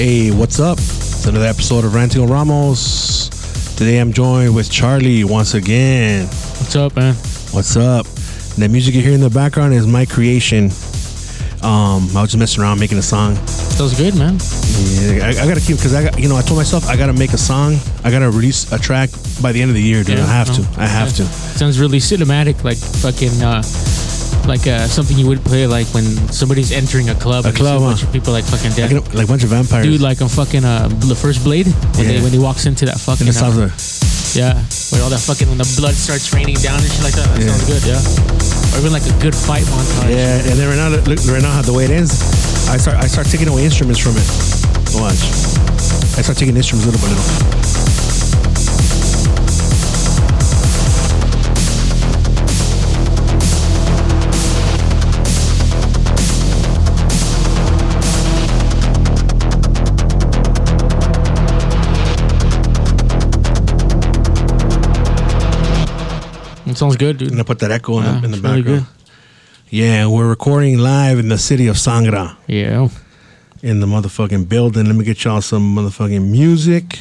Hey, what's up? It's another episode of Ranting Ramos. Today I'm joined with Charlie once again. What's up, man? What's up? The music you hear in the background is my creation. Um, I was just messing around making a song. Feels good, man. Yeah, I, I gotta keep because I got you know I told myself I gotta make a song. I gotta release a track by the end of the year, dude. Yeah, I have no, to. I have to. Sounds really cinematic, like fucking, uh, like uh, something you would play like when somebody's entering a club. A club, a bunch huh? of people like fucking Like, dead. a- like a bunch of vampires. Dude, like on fucking uh, the first Blade when Yeah. they when he walks into that fucking in uh, yeah, where all that fucking when the blood starts raining down and shit like that. That Yeah. sounds good, yeah. Or even like a good fight montage. Yeah, and then right now, look, right now, how the way it ends, I start, I start taking away instruments from it. Watch, I start taking instruments little by little. It sounds good, dude. I'm gonna put that echo in, Yeah, the, in the it's really background. Yeah, we're recording live in the city of Sangra Yeah. in the motherfucking building. Let me get y'all some motherfucking music.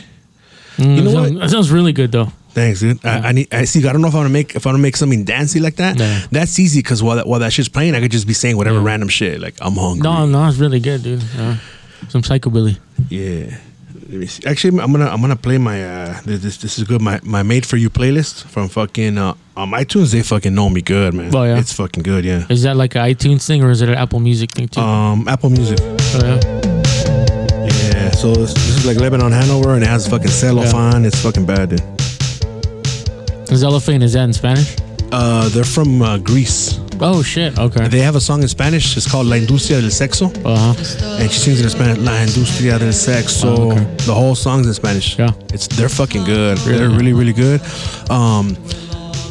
Mm, You know that what? sounds- That sounds really good though. Thanks, dude. I, I need. I see. I don't know if I want to make if I want to make something dancey like that. Yeah. That's easy because while that while that shit's playing, I could just be saying whatever random shit like I'm hungry. No, no, it's really good, dude. Yeah. Some psychobilly. Yeah. Let me see. Actually, I'm gonna I'm gonna play my uh this this is good my my made for you playlist from fucking uh on iTunes. They fucking know me good, man. Oh, yeah? it's fucking good. Yeah. Is that like an iTunes thing or is it an Apple Music thing too? Um, Apple Music. oh, yeah. Yeah. So this, this is like Lebanon Hanover, and it has fucking Selofan. It's fucking bad, dude. Selofan, is that in Spanish? Uh, they're from uh, Greece. Oh shit. Okay. They have a song in Spanish. It's called La Industria del Sexo. Uh huh. and she sings it in Spanish. La industria del sexo. Oh, okay. The whole song's in Spanish. Yeah. it's they're fucking good. Really? They're really really good. Um,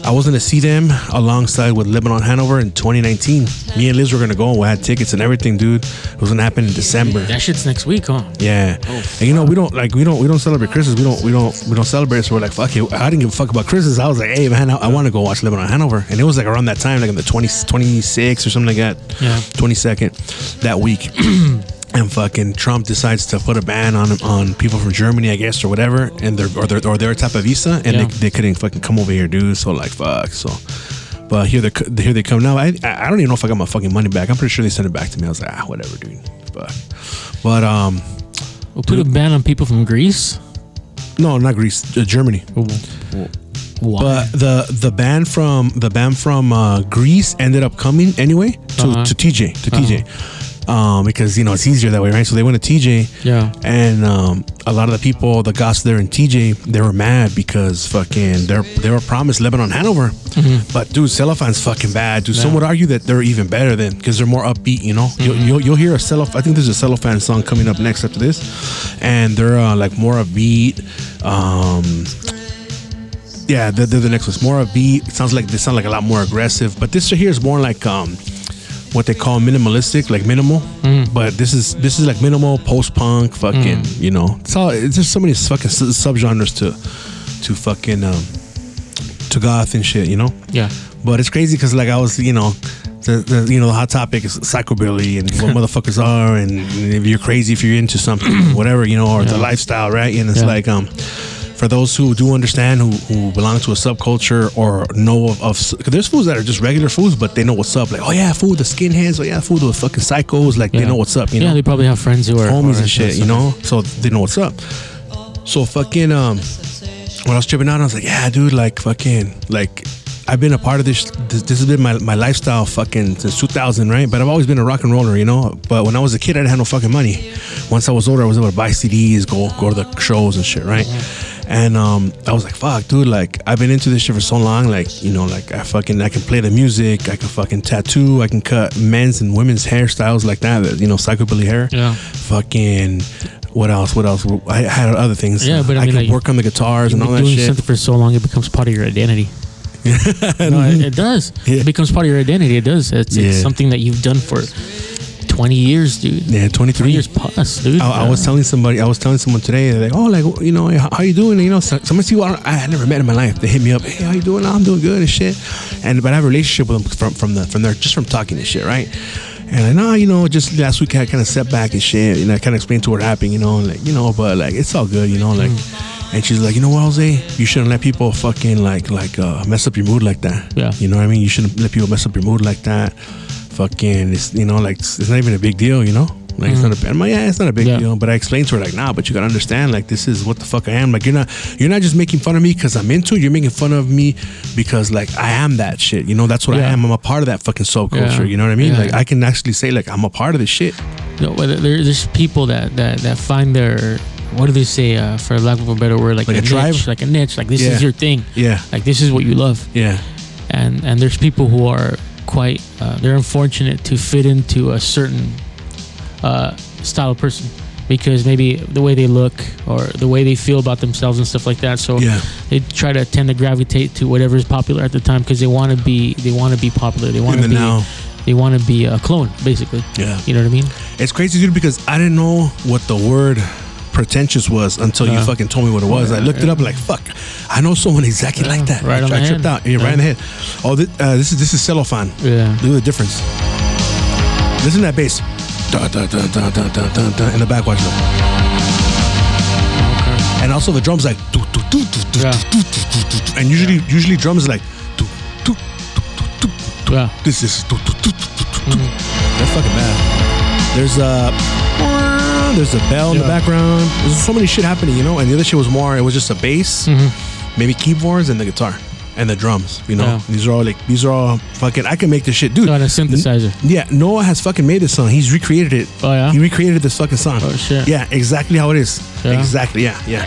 I was gonna see them alongside with Lebanon Hanover in 2019. Me and Liz were gonna go. And we had tickets and everything, dude. It was gonna happen in December. That shit's next week, huh? Yeah, oh, and you know we don't like we don't we don't celebrate Christmas. We don't we don't we don't celebrate. So we're like fuck it. I didn't give a fuck about Christmas. I was like, hey man, I, I want to go watch Lebanon Hanover, and it was like around that time, like in the 20 26 or something like that. Yeah. 22nd that week. And fucking Trump decides to put a ban on on people from Germany, I guess, or whatever, and their or their or their type of visa, and Yeah. they, they couldn't fucking come over here, dude. So like, fuck. So, but here they here they come now. I I don't even know if I got my fucking money back. I'm pretty sure they sent it back to me. I was like, ah, whatever, dude. But but um, We'll put a ban on people from Greece. no, not Greece, uh, Germany. Why? But the the band from the ban from uh, Greece ended up coming anyway to, Uh-huh. to TJ to TJ, um, because you know it's easier that way, right? So they went to TJ, Yeah. and um, a lot of the people, the guys there in TJ, they were mad because fucking they're they were promised Lebanon Hanover, but dude, Selofan's fucking bad. Dude, some Mm-hmm. Would argue that they're even better than because they're more upbeat. You know, you'll, Mm-hmm. you'll you'll hear a Selofan. I think there's a Selofan song coming up next after this, and they're uh, like more upbeat. Um, yeah, they're, they're the next one's more upbeat. It sounds like they sound like a lot more aggressive, but this here is more like um, what they call minimalistic, like minimal. But this is this is like minimal post punk, fucking. You know, it's all. It's just so many fucking sub- subgenres to to fucking um, to goth and shit. You know. Yeah. But it's crazy because like I was, you know, the, the you know the hot topic is psychobilly and what motherfuckers are and if you're crazy if you're into something whatever you know or the lifestyle right and it's Yeah. like um for those who do understand who, who belong to a subculture or know of, of there's foods that are just regular foods but they know what's up like oh yeah food the skinheads oh yeah food the fucking psychos like they know what's up you yeah, know they probably have friends who are homies and shit, you know? So they know what's up. So fucking um when I was tripping out, I was like, yeah, dude, like fucking like I've been a part of this this, this has been my, my lifestyle fucking since 2000, right? But I've always been a rock and roller, you know? But when I was a kid, I didn't have no fucking money. Once I was older, I was able to buy CDs, go go to the shows and shit, right? And um, I was like, fuck, dude, like I've been into this shit for so long, like, you know, like I fucking I can play the music, I can fucking tattoo, I can cut men's and women's hairstyles like that, you know, psychobilly hair Yeah. fucking what else? What else? I had other things. Yeah, but I mean, could like, work on the guitars and all been that doing shit. something for so long, it becomes part of your identity. no, it, it does. Yeah. It becomes part of your identity. It does. It's, it's Yeah. something that you've done for 20 years, dude. Yeah, 23 years plus, dude. I, I was telling somebody, I was telling someone today, they're like, oh, like, you know, how, how you doing? You know, so- some people I, I never met in my life. They hit me up, hey, how you doing? "Oh, I'm doing good and shit. And but I have a relationship with them from from the from their just from talking and shit, right? And I know, you know, just last week I kind of set back and shit, and I kind of explained to her what happened, you know, and like, you know, but like it's all good, you know, like. And she's like, you know what, Jose? You shouldn't let people fucking like like uh, mess up your mood like that. Yeah. You know what I mean? You shouldn't let people mess up your mood like that. Fucking, it's you know like it's, it's not even a big deal, you know. Like it's not a I'm like, yeah, it's not a big Yeah. deal. But I explained to her like, nah, but you gotta understand, like this is what the fuck I am. Like you're not you're not just making fun of me because I'm into it. You're making fun of me because like I am that shit. You know, that's what I am. I'm a part of that fucking soul Yeah. culture. You know what I mean? Yeah. Like I can actually say like I'm a part of this shit. No, but there, there's people that, that, that find their what do they say uh, for lack of a better word like, Like a, a tribe? niche, like a niche, like this Yeah. is your thing, Yeah. like this is what you love, Yeah. and and there's people who are quite uh, they're unfortunate to fit into a certain uh, style of person because maybe the way they look or the way they feel about themselves and stuff like that. So Yeah. they try to tend to gravitate to whatever is popular at the time because they want to be they want to be popular. They want to the be now. they want to be a clone basically. Yeah. You know what I mean? It's crazy, dude, because I didn't know what the word pretentious was until you fucking told me what it was. I looked it up like, fuck, I know someone exactly like that. right I, on I the tripped out. Yeah, right in the head. Oh, this, uh, this is this is Selofan. Yeah. Look at the difference. Listen to that bass. Dun, dun, dun, dun, dun, dun, dun, in the back, watch that. And also the drums like Yeah. and usually usually drums is like. Yeah. This is do. That's fucking bad. There's a there's a bell in the background. There's so many shit happening, you know. And the other shit was more. It was just a bass, Mm-hmm. maybe keyboards and the guitar and the drums. You know, Yeah. these are all like these are all fucking. I can make this shit, dude. On a synthesizer. Yeah, Noah has fucking made this song. He's recreated it. Oh, yeah? He recreated this fucking song. Oh, shit. Yeah, exactly how it is. Yeah? Exactly. Yeah, yeah.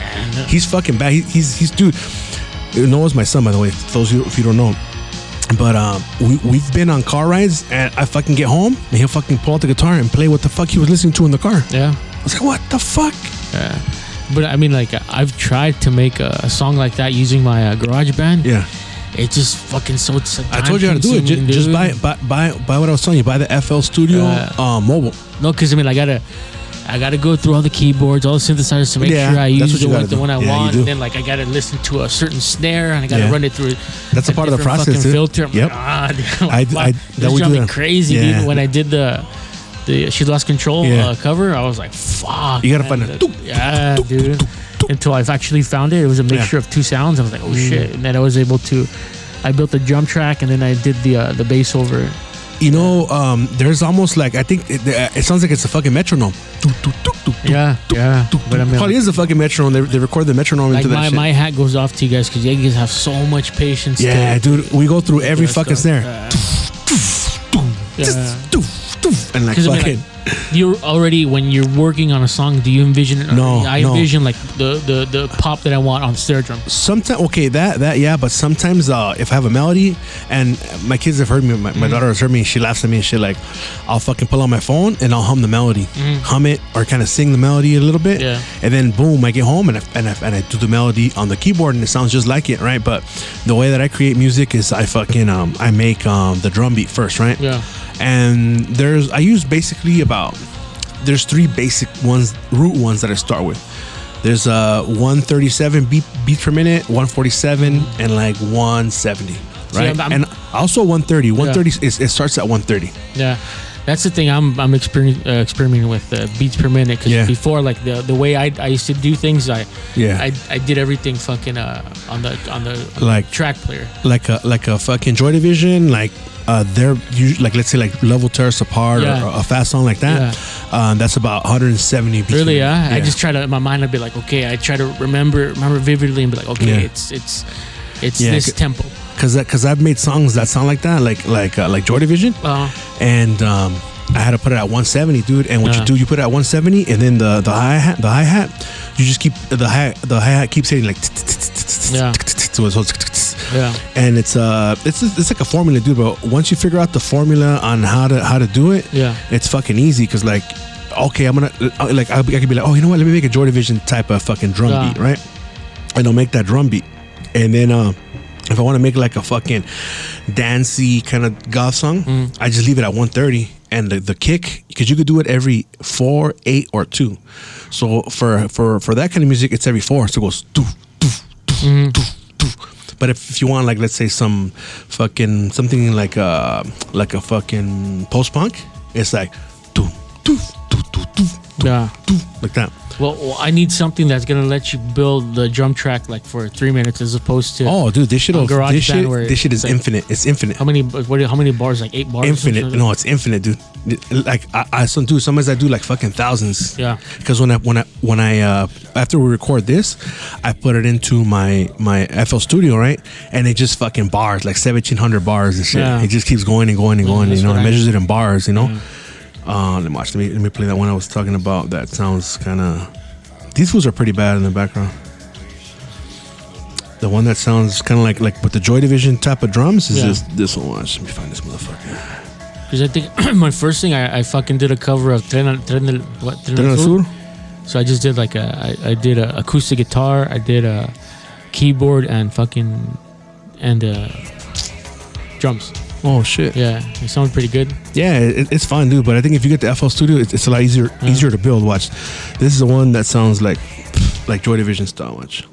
He's fucking bad. He, he's he's dude. Noah's my son, by the way. For those of you if you don't know. But um, we we've been on car rides, and I fucking get home, and he'll fucking pull out the guitar and play what the fuck he was listening to in the car. Yeah. I was like, what the fuck? Yeah. But I mean, like, I've tried to make a, a song like that using my uh, GarageBand. Yeah. It's just fucking so. I told you how to do it. Just, just buy, buy buy buy what I was telling you. Buy the FL Studio Yeah. uh, mobile. No, because I mean, I gotta, I gotta go through all the keyboards, all the synthesizers to make Yeah, sure I use the one, the one I Yeah, want. And then like I gotta listen to a certain snare, and I gotta Yeah. run it through. That's a part of the process, fucking. Filter. I'm Yep. like, ah, dude, I- I- fuck. that this we do me that. crazy, Yeah. dude. When I did the. The she lost control Yeah. uh, cover. I was like, "Fuck!" You gotta man. find a doop, yeah, dude. Until I've actually found it, it was a mixture of two sounds. I was like, "Oh shit!" And then I was able to. I built the drum track, and then I did the uh, the bass over it. You know, um, there's almost like I think it, it sounds like it's a fucking metronome. Yeah, yeah. But I mean, Probably is a fucking metronome. They, they record the metronome like into that my, my hat goes off to you guys because you guys have so much patience. yeah, dude, we go through every fucking stuff. snare. Yeah. And like 'Cause I mean, fucking. like, you're already when you're working on a song. Do you envision it? No. I no. envision like the, the the pop that I want on snare drum. sometimes okay that that yeah but sometimes uh if i have a melody and my kids have heard me my, Mm-hmm. daughter has heard me she laughs at me and shit like i'll fucking pull out my phone and i'll hum the melody hum it or kind of sing the melody a little bit. Yeah. and then boom i get home and I, and, I, and I do the melody on the keyboard and it sounds just like it right but the way that i create music is i fucking um i make um the drum beat first right Yeah. And there's i use basically about there's three basic ones root ones that i start with. There's uh 137 beat beats per minute 147 and like 170 right I'm- I'm- and also 130 130 is, it starts at 130 Yeah. That's the thing I'm I'm exper- uh, experimenting with uh, beats per minute because Yeah. before like the the way I, I used to do things I Yeah. I, I did everything fucking uh on the on the on Like- the track player like a like a fucking joy division like uh they're usually like let's say like level us apart Yeah. or a fast song like that um that's about 170 beats Really? minute. Yeah. I just try to in my mind. I'd be like, okay. I try to remember remember vividly and be like, okay, Yeah. it's it's it's Yeah, this tempo. Because because I've made songs that sound like that like like uh, like joy division Uh, and um, I had to put it at 170, dude. And what Yeah. you do, you put it at 170, and then the the hi hat, the hi hat, you just keep the hi the hi hat keeps hitting like Yeah. so it's- yeah. and it's uh it's it's like a formula, dude. But once you figure out the formula on how to how to do it, Yeah. it's fucking easy. Cause like, okay, I'm gonna uh, like I, could be like, oh, you know what? Let me make a Joy Division type of fucking drum Yeah. beat, right? And I'll make that drum beat, and then uh, if I want to make like a fucking dancey kind of goth song, Mm. I just leave it at 130. And the, the kick, because you could do it every four, eight, or two. So for for for that kind of music, it's every four. So it goes doof, doof, doof, Mm-hmm. doof, doof. But if, if you want like let's say some fucking something like uh like a fucking post punk, it's like, doo, doo, doo, doo, doo, Yeah. doo, like that. Well, I need something that's gonna let you build the drum track like for three minutes as opposed to Oh, dude, this shit, will- GarageBand this shit, where this shit is like- infinite. It's infinite. how many what how many bars like eight bars? infinite. No, it's infinite, dude. Like I, I some dude, sometimes I do like fucking thousands. Yeah. Because when I when I when I uh after we record this, I put it into my my FL Studio, right? And it just fucking bars like seventeen hundred bars and shit. Yeah. It just keeps going and going and going. that's You know, it I- measures it in bars. You know. Uh, let me watch. Let me let me play that one I was talking about. That sounds kind of. These fools are pretty bad in the background. The one that sounds kind of like like with the Joy Division type of drums is Yeah. this this one. Watch. Let me find this motherfucker. Because I think my first thing I, I fucking did a cover of Tren, Tren del, what Tren Tren Sur. So I just did like a I, I did a acoustic guitar, I did a keyboard and fucking and uh, drums. Oh shit. Yeah, it sounded pretty good. Yeah, it, it's fine, dude. But I think if you get the FL Studio, it's, it's a lot easier Yeah. easier to build. Watch, this is the one that sounds like like Joy Division style. Watch.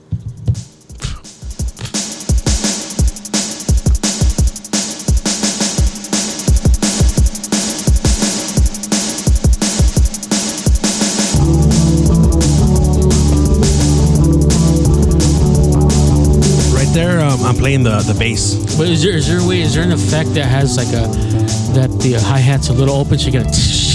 Playing the the bass. But is there is there a way? Is there an effect that has like a that the hi hat's a little open, so you get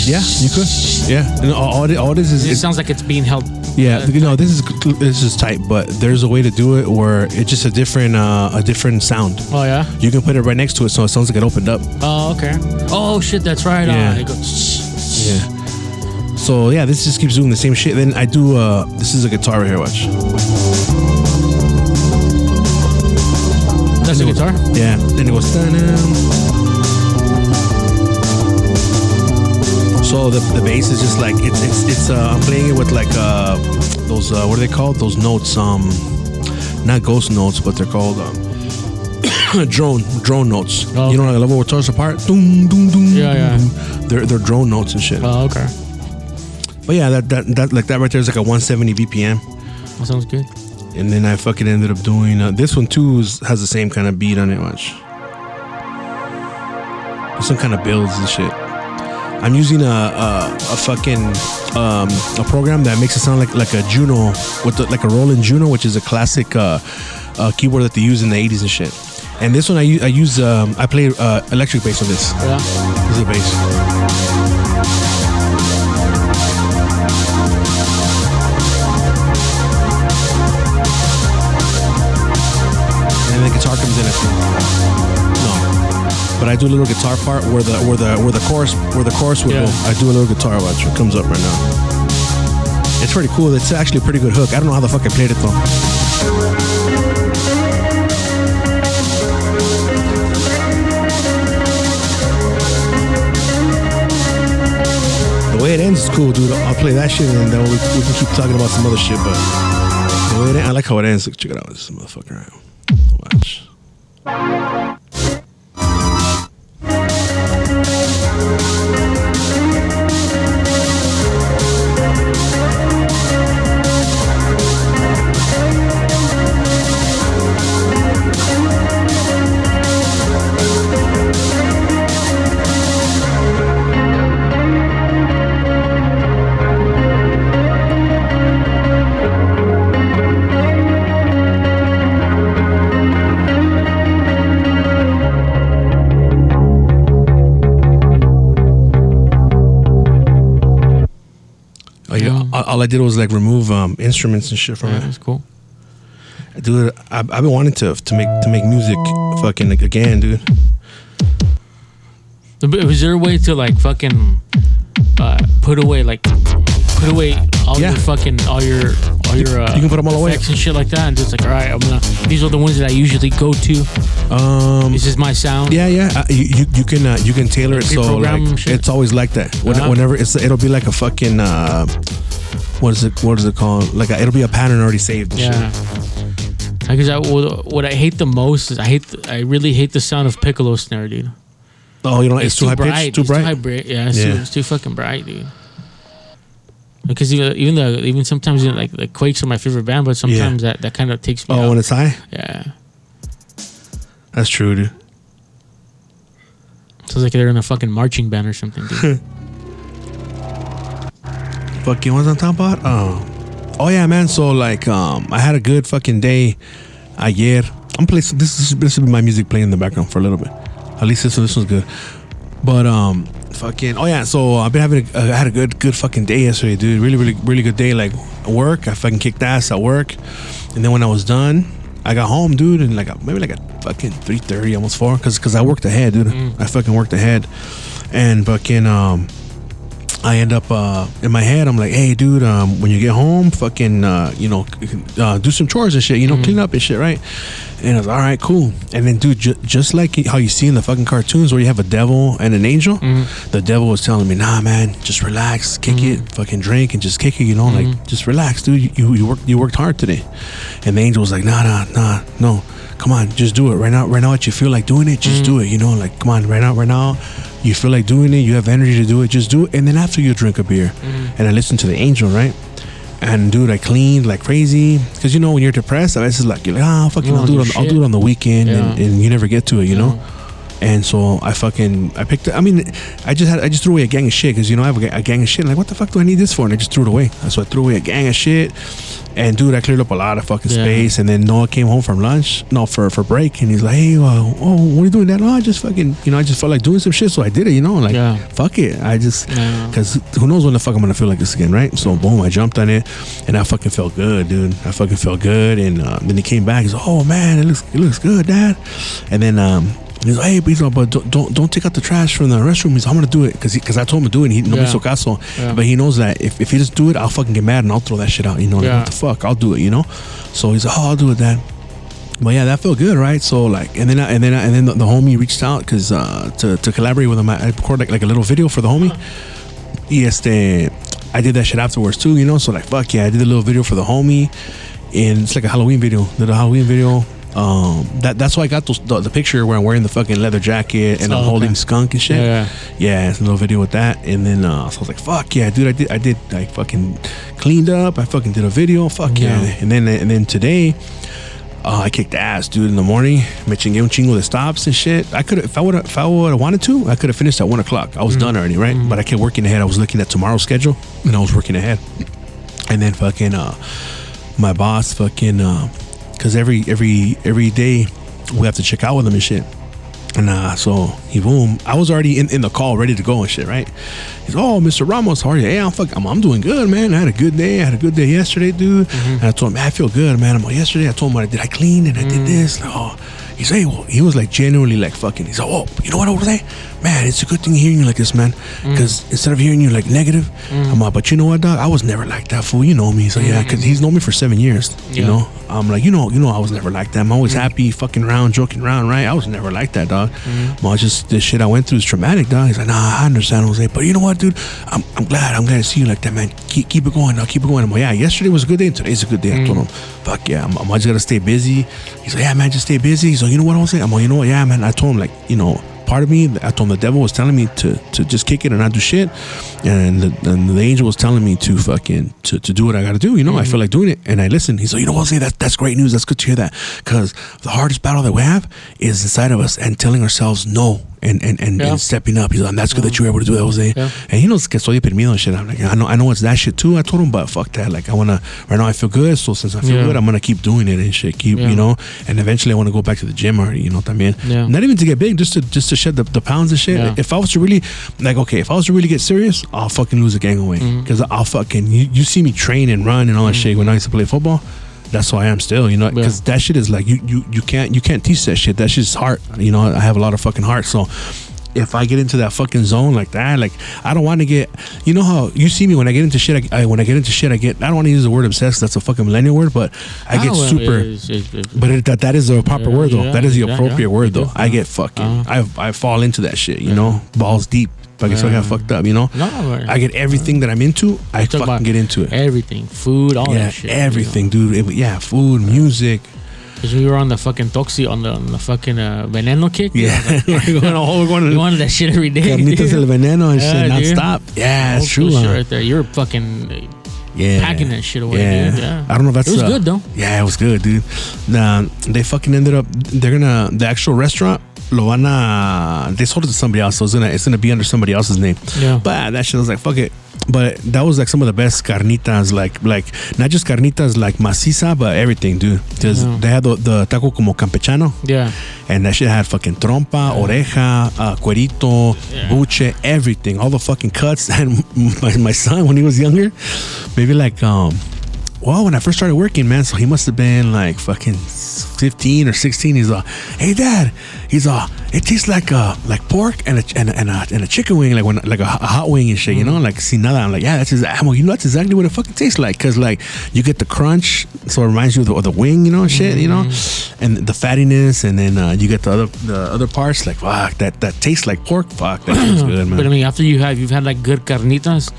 Yeah, you could. Yeah, and all, all, it, all this is, It sounds like it's being held. Yeah, uh, you know this is this is tight, but there's a way to do it where it's just a different uh, a different sound. Oh yeah. You can put it right next to it, so it sounds like it opened up. Oh okay. Oh shit, that's right. Yeah. Uh, it goes, Yeah. So yeah, this just keeps doing the same shit. Then I do. Uh, this is a guitar right here. Watch. A guitar. Yeah. Then it was. So the, the bass is just like it's it's it's. Uh, I'm playing it with like uh, those uh, what are they called? Those notes. Um, not ghost notes, but they're called um, drone drone notes. Oh, You know, like level guitars apart. Doom, doom, doom, Yeah, yeah. They're they're drone notes and shit. Oh okay. But yeah, that, that that like that right there is like a 170 BPM. That sounds good. And then I fucking ended up doing uh, this one too. Is, has the same kind of beat on it. much. Some kind of builds and shit. I'm using a a, a fucking um, a program that makes it sound like like a Juno with the, like a Roland Juno, which is a classic uh, uh, keyboard that they use in the 80s and shit. And this one I use I use um, I play uh, electric bass on this. Yeah. This is a bass. Guitar comes in the no. But I do a little guitar part where the where the where the chorus where the chorus would Yeah. go. I do a little guitar watch. It comes up right now. It's pretty cool. It's actually a pretty good hook. I don't know how the fuck I played it though. The way it ends is cool, dude. I'll play that shit and then we, we can keep talking about some other shit. But the way it ends, I like how it ends. Look, check it out. This motherfucker. Thank you. I did was like remove um, instruments and shit from Yeah, it. that's cool. Dude, I, I've been wanting to to make to make music fucking like, again, dude. Was there a way to like fucking uh, put away like put away all Yeah. your fucking all your all your uh, you can put 'em all away. effects and shit like that, and just like all right, I'm gonna these are the ones that I usually go to. Um, This is my sound. yeah, yeah. Uh, you, you you can uh, you can tailor it so like shit. it's always like that. When, Uh-huh. Whenever it's it'll be like a fucking uh, what is it what is it called? Like a, it'll be a pattern already saved. Yeah. Because I, what, what I hate the most is I hate the, I really hate the sound of piccolo snare, dude. Oh, you know, it's, too, high pitched, too It's bright. Too high bright. Yeah, it's, Too, Yeah. it's too fucking bright, dude. Because even even the even sometimes you know, like the Quakes are my favorite band, but sometimes that, that kind of takes me. oh, out. when it's high, yeah. that's true, dude. Sounds like they're in a fucking marching band or something, dude. fucking what's on top about? Oh, oh yeah, man. So like, um, I had a good fucking day. Ayer, I'm playing. This is this is my music playing in the background for a little bit. At least this this one's good. But um, fucking oh yeah. So I've been having a, I had a good good fucking day yesterday, dude. Really really really good day. Like work, I fucking kicked ass at work, and then when I was done, I got home, dude, and like maybe like at fucking three thirty, almost four, cause cause I worked ahead, dude. I fucking worked ahead, and fucking um. I end up uh, in my head. I'm like, hey, dude, um, when you get home, fucking, uh, you know, uh, do some chores and shit. You know, clean up and shit, right? And I was all right, cool. And then, dude, ju- just like how you see in the fucking cartoons where you have a devil and an angel, the devil was telling me, nah, man, just relax, kick it, fucking drink, and just kick it. You know, like just relax, dude. You you, you worked you worked hard today. And the angel was like, nah, nah, nah, no. Come on, just do it right now. Right now, what you feel like doing it, just do it. You know, like come on, right now, right now, you feel like doing it. You have energy to do it. Just do it. And then after you drink a beer, and I listen to the angel, right? And dude, I cleaned like crazy because you know when you're depressed, I just like you're like ah fucking I'll don't it do on, I'll do it on the weekend, Yeah. and you never get to it, you know. And so I fucking I picked. I mean, I just had I just threw away a gang of shit because you know I have a, a gang of shit. Like what the fuck do I need this for? And I just threw it away. So I threw away a gang of shit. And dude, I cleared up a lot of fucking Yeah. space. And then Noah came home from lunch, no for for break, and he's like, "Hey, uh, oh, what are you doing, Dad? Oh, I just fucking, you know, I just felt like doing some shit, so I did it. You know, like Yeah. fuck it. I just Yeah. because who knows when the fuck I'm gonna feel like this again, right? So boom, I jumped on it, and I fucking felt good, dude. I fucking felt good, and uh, then he came back. He's like, "Oh man, it looks it looks good, Dad." And then um, he's like, "Hey, but, he's like, but don't, don't don't take out the trash from the restroom." He's like, "I'm gonna do it," because because I told him to do it. And he no me Yeah. hizo caso, Yeah. but he knows that if, if he doesn't do it, I'll fucking get mad and I'll throw that shit out. You know, like, what the fuck? I'll do it. You know. So he's like, "Oh, I'll do it, Dad." But yeah, that felt good, right? So like, and then I, and then I, and then the, the homie reached out because uh, to to collaborate with him. I I recorded like, like a little video for the homie. Y este, I did that shit afterwards too, you know. So like, fuck yeah, I did a little video for the homie, and it's like a Halloween video. Did a Halloween video. Um, that that's why I got those, the, the picture where I'm wearing the fucking leather jacket and Oh, I'm okay. holding skunk and shit. Yeah. Yeah, it's a little video with that, and then uh, so I was like, "Fuck yeah, dude! I did, I did, I fucking cleaned up. I fucking did a video. Fuck yeah!" Yeah. And then, and then today, uh, I kicked ass, dude. In the morning, me chingué un chingo de stops and shit. I could, if I would, if I would have wanted to, I could have finished at one o'clock. I was done already, right? But I kept working ahead. I was looking at tomorrow's schedule, and I was working ahead. And then fucking, uh, my boss, fucking, uh, cause every every every day we have to check out with him and shit. And uh, so he boom. I was already in, in the call, ready to go and shit, right? He's oh, Mr. Ramos, how are you? Hey, I'm fuck, I'm, I'm doing good, man. I had a good day. I had a good day yesterday, dude. And I told him, I feel good, man. I'm like, yesterday I told him what I did. I cleaned and I did this. Like, oh, he's hey, well, he was like genuinely like fucking. He's like, oh, you know what I was saying, man? It's a good thing hearing you like this, man. Mm. Because instead of hearing you like negative, mm. I'm like, but you know what, dog? I was never like that fool. You know me. So yeah, because mm-hmm. he's known me for seven years. You know, I'm like, you know, you know, I was never like that. I'm always mm. happy, fucking around, joking around, right? I was never like that, dog. Mm-hmm. Well, just the shit I went through is traumatic, dog. He's like, nah, I understand, Jose, but you know what, dude? I'm, I'm glad, I'm glad to see you like that, man. Keep, keep it going, dog. Keep it going. I'm like, yeah, yesterday was a good day, and today's a good day. I told him, fuck yeah, I'm, I'm just gotta stay busy. He's like, yeah, man, just stay busy. He's like, you know what, I was saying? I'm like, you know what, yeah, man. I told him like, you know. Part of me, I told him the devil was telling me to to just kick it and not do shit, and the, and the angel was telling me to fucking to, to do what I got to do. You know, I mm-hmm. feel like doing it, and I listened. He's like, you know what, say that that's great news. That's good to hear that, because the hardest battle that we have is inside of us and telling ourselves no and and and, Yeah. and stepping up. He's like, that's good that you were able to do that, Jose. Yeah. And he knows que soy deprimido and shit. I'm like, I know I know it's that shit too. I told him, but fuck that. Like I wanna right now I feel good, so since I feel Yeah. good, I'm gonna keep doing it and shit. Keep Yeah. you know, and eventually I want to go back to the gym already. You know, también. Yeah. Not even to get big, just to just to shed the, the pounds and shit. Yeah. If I was to really like, okay, if I was to really get serious, I'll fucking lose a gang of weight Mm-hmm. because I'll fucking you, you see me train and run and all that shit when I used to play football. That's who I am still, you know, because that shit is like you you you can't you can't teach that shit. That shit's heart. You know, I have a lot of fucking heart, so. If I get into that fucking zone like that, like I don't want to get, you know how you see me when I get into shit. I, I when I get into shit, I get. I don't want to use the word obsessed. That's a fucking millennial word, but I get Ah, well, super. it's- it's- it's- But it, that that is the proper Yeah, word though. yeah, that is the yeah, appropriate yeah, word though. I get fucking. Uh-huh. I I fall into that shit. You know, balls deep. So I got Yeah. fucked up. You know. No, I get everything that I'm into. I fucking get into it. everything, food, all Yeah, that shit. everything, dude. It- yeah, food, music. Because we were on the fucking toxi on the on the fucking uh, veneno kick. Yeah, we're going all we're going You to wanted that shit every day. carnitas del veneno and shit, Yeah, not dude. stop. Yeah, it's true. huh? right there. you're fucking Yeah, packing that shit away, Yeah. dude. Yeah. I don't know if that's It was uh, good though. Yeah, it was good, dude. Nah, they fucking ended up. They're gonna the actual restaurant. Lo van a they sold it to somebody else, so it's gonna it's gonna be under somebody else's name. Yeah. But that shit was like fuck it. But that was like some of the best carnitas, like like not just carnitas like maciza, but everything, dude. Because Yeah. they had the, the taco como campechano, Yeah. and that shit had fucking trompa, oreja, uh, cuerito, Yeah. buche, everything, all the fucking cuts. And my, my son, when he was younger, maybe like um, well, when I first started working, man, so he must have been like fucking 15 or 16. He's like, hey, dad, he's uh, it tastes like uh, like pork and a, and a, and a, and a chicken wing, like when like a, a hot wing and shit, you know, like sin nada. I'm like, yeah, that's exactly, you know, that's exactly what it fucking tastes like. Cause like you get the crunch, so it reminds you of the, of the wing, you know, shit, you know, and the fattiness, and then uh, you get the other the other parts, like fuck, that that tastes like pork. Fuck, that feels good, man. But I mean, after you have you've had like good carnitas,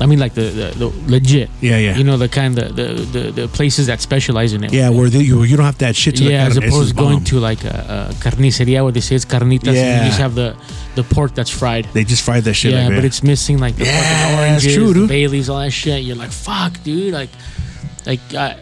I mean, like the the, the legit. Yeah, yeah. You know the kind of the, the the places that specialize in it. yeah, where they, you you don't have to add shit to yeah, the as opposed to going bomb. to like a, a carniceria where they say it's carnitas and Yeah. you just have the the pork that's fried. They just fried that shit. yeah, like that. but it's missing like the Yeah, oranges, true, the. bay leaves, all that shit. You're like, fuck, dude, like, like, uh,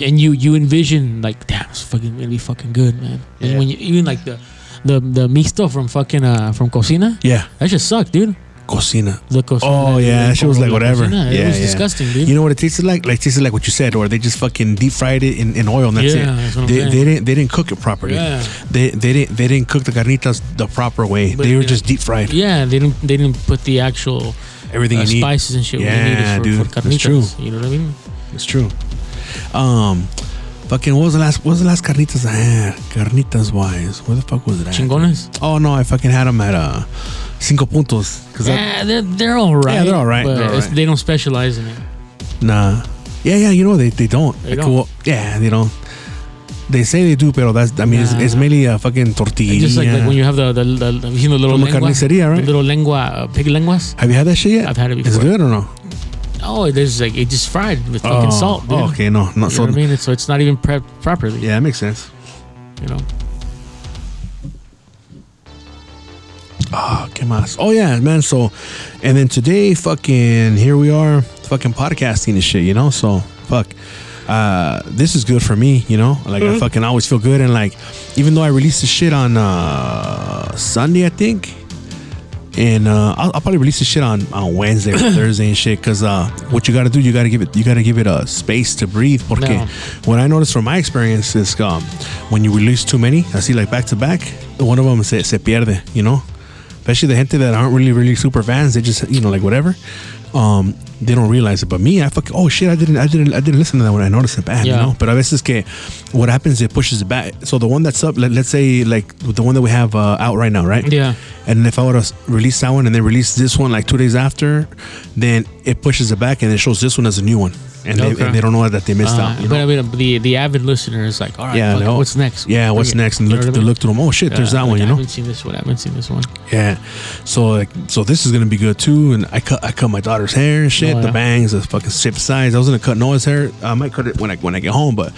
and you you envision like, damn, it's fucking really fucking good, man. And Yeah. when you even like the the the mixto from fucking uh from cocina, yeah, that just sucked, dude. Cocina. The cocina. Oh yeah, she was like whatever. Cocina, yeah, it was yeah. disgusting, dude. You know what it tasted like? Like tasted like what you said, or they just fucking deep fried it in, in oil and that's Yeah, it. that's what I'm they, they didn't they didn't cook it properly. Yeah. They they didn't they didn't cook the carnitas the proper way. But, they were you just deep fried. yeah, they didn't they didn't put the actual Everything uh, you need. spices and shit. Yeah, they needed for, dude, for that's true. You know what I mean? It's true. Um, fucking what was the last what was the last carnitas I had? Carnitas wise, where the fuck was it? At? Chingones. Oh no, I fucking had them at uh Cinco Puntos. Cause I, Yeah, they're they're all right. Yeah, they're all right, But they're all it's- right. they don't specialize in it. Nah. Yeah, yeah, you know they, they don't. They Like, don't. well, yeah, they don't. They say they do, pero that's I mean it's, Nah. it's mainly a fucking tortilla. It's just like, like when you have the the, the, the you know little lengua, carnicería, right? little lengua uh, pig lenguas. Have you had that shit yet? I've had it Is before. it good or no? Oh, it is like it just fried with fucking oh, salt. Dude. oh, okay, no, not You know so. what I mean? So it's not even prepped properly. Yeah, that makes sense. You know. Oh, ¿qué más? Oh yeah, man. So, and then today, fucking here we are, fucking podcasting and shit. You know, so fuck. Uh, this is good for me, you know. Like I fucking always feel good, and like, even though I released the shit on uh Sunday, I think, and uh, I'll, I'll probably release the shit on on Wednesday or Thursday and shit. Cause uh, what you gotta do, you gotta give it, you gotta give it a space to breathe. Porque No. what I noticed from my experience is um, when you release too many, I see like back to back, one of them se, se pierde, you know. Especially the gente that aren't really really super fans, they just you know like whatever. Um, they don't realize it, but me, I fuck. oh shit, I didn't, I didn't, I didn't listen to that when I noticed it bad, you Yeah. know. But a veces que what happens, it pushes it back. So the one that's up, let, let's say like the one that we have uh, out right now, right? Yeah. And if I were to release that one and then release this one like two days after, then it pushes it back and it shows this one as a new one, and, they, and they don't know that they missed Uh, out. You but know? I mean, the the avid listener is like, all right, Yeah, no. what's next? yeah, what's next? And look, to I mean? look to them. Oh shit, there's that one. like, You I know? haven't seen this one. I haven't seen this one. Yeah. So like, so this is gonna be good too. And I cut, I cut my daughter's hair and shit. Oh, The bangs, the fucking shape size. I was gonna cut Noah's hair. I might cut it when I when I get home, but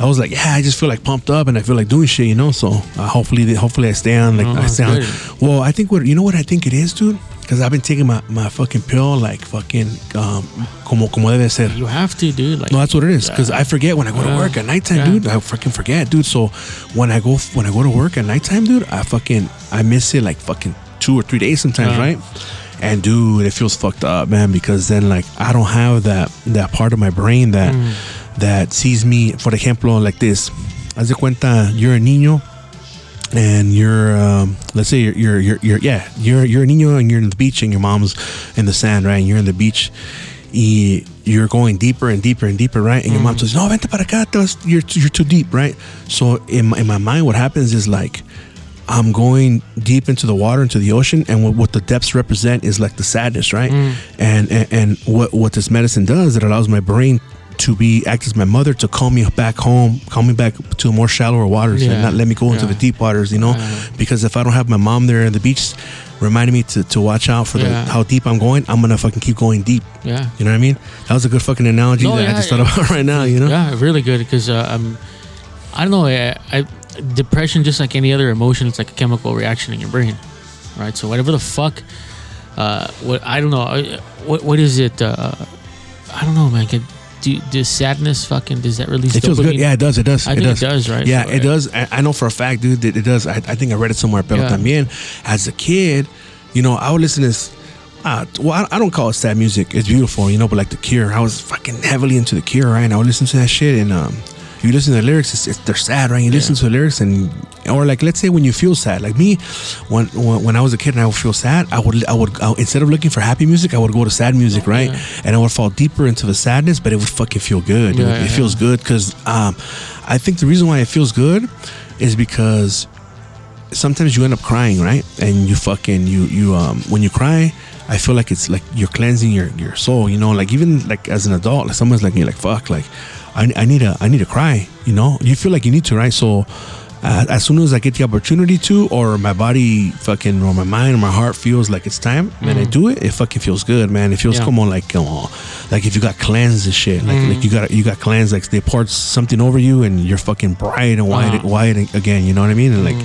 I was like, yeah, I just feel like pumped up and I feel like doing shit, you know. So uh, hopefully, hopefully I stay on. Like Oh, I on. Well, I think what you know what I think it is, dude. Because I've been taking my, my fucking pill like fucking um como como debe ser. You have to, dude. Like, No, that's what it is. Because Yeah. I forget when I go to work at nighttime, Yeah. dude. I fucking forget, dude. So when I go when I go to work at nighttime, dude, I fucking I miss it like fucking two or three days sometimes, Yeah. right? And dude, it feels fucked up, man. Because then like I don't have that that part of my brain that Mm. that sees me, for example, like this. Haz de cuenta, you're a niño. And you're, um, let's say you're, you're, you're, you're, yeah, you're, you're a niño and you're in the beach and your mom's in the sand, right? And you're in the beach y you're going deeper and deeper and deeper, right? And your mom says, "No, vente para acá, you're you're too deep, right?" So in my, in my mind, what happens is like I'm going deep into the water, into the ocean, and what, what the depths represent is like the sadness, right? And, and and what what this medicine does, it allows my brain to be act as my mother to call me back home, call me back to more shallower waters, and not let me go into Yeah. the deep waters, you know? Yeah. Because if I don't have my mom there at the beach, reminding me to, to watch out for the, how deep I'm going, I'm gonna fucking keep going deep. yeah. You know what I mean? That was a good fucking analogy No, that I just thought about right now. You know? Yeah, really good because uh, um, I don't know. I, I depression, just like any other emotion, it's like a chemical reaction in your brain, right? So whatever the fuck, uh, what I don't know, uh, what what is it? Uh, I don't know, man. Do does sadness fucking does that release? It feels good. Yeah, it does. It does. I it think does. it does, right? Yeah, So, it does. I, I know for a fact, dude, that it does. I, I think I read it somewhere, pero Yeah. también, as a kid, you know, I would listen to this. Uh, well, I, I don't call it sad music. It's beautiful, you know, but like The Cure, I was fucking heavily into The Cure, right? And I would listen to that shit, and um, you listen to the lyrics, it's, it's, they're sad, right? You listen to the lyrics, and or like let's say when you feel sad, like me, when when, when I was a kid and I would feel sad, I would I would I, instead of looking for happy music, I would go to sad music, right? Yeah. And I would fall deeper into the sadness, but it would fucking feel good. Yeah, it yeah. feels good because um, I think the reason why it feels good is because sometimes you end up crying, right? And you fucking you you um when you cry, I feel like it's like you're cleansing your your soul. You know, like even like as an adult, like someone's like me, like fuck, like I, I need a I need to cry. You know, you feel like you need to, right? So. Uh, as soon as I get the opportunity to, or my body fucking, or my mind, or my heart feels like it's time, man, I do it. It fucking feels good, man. It feels Yeah. on like, como, like if you got cleansed and shit, like, like you got you got cleansed, like they poured something over you, and you're fucking bright and white, Uh-huh. white again. You know what I mean? And like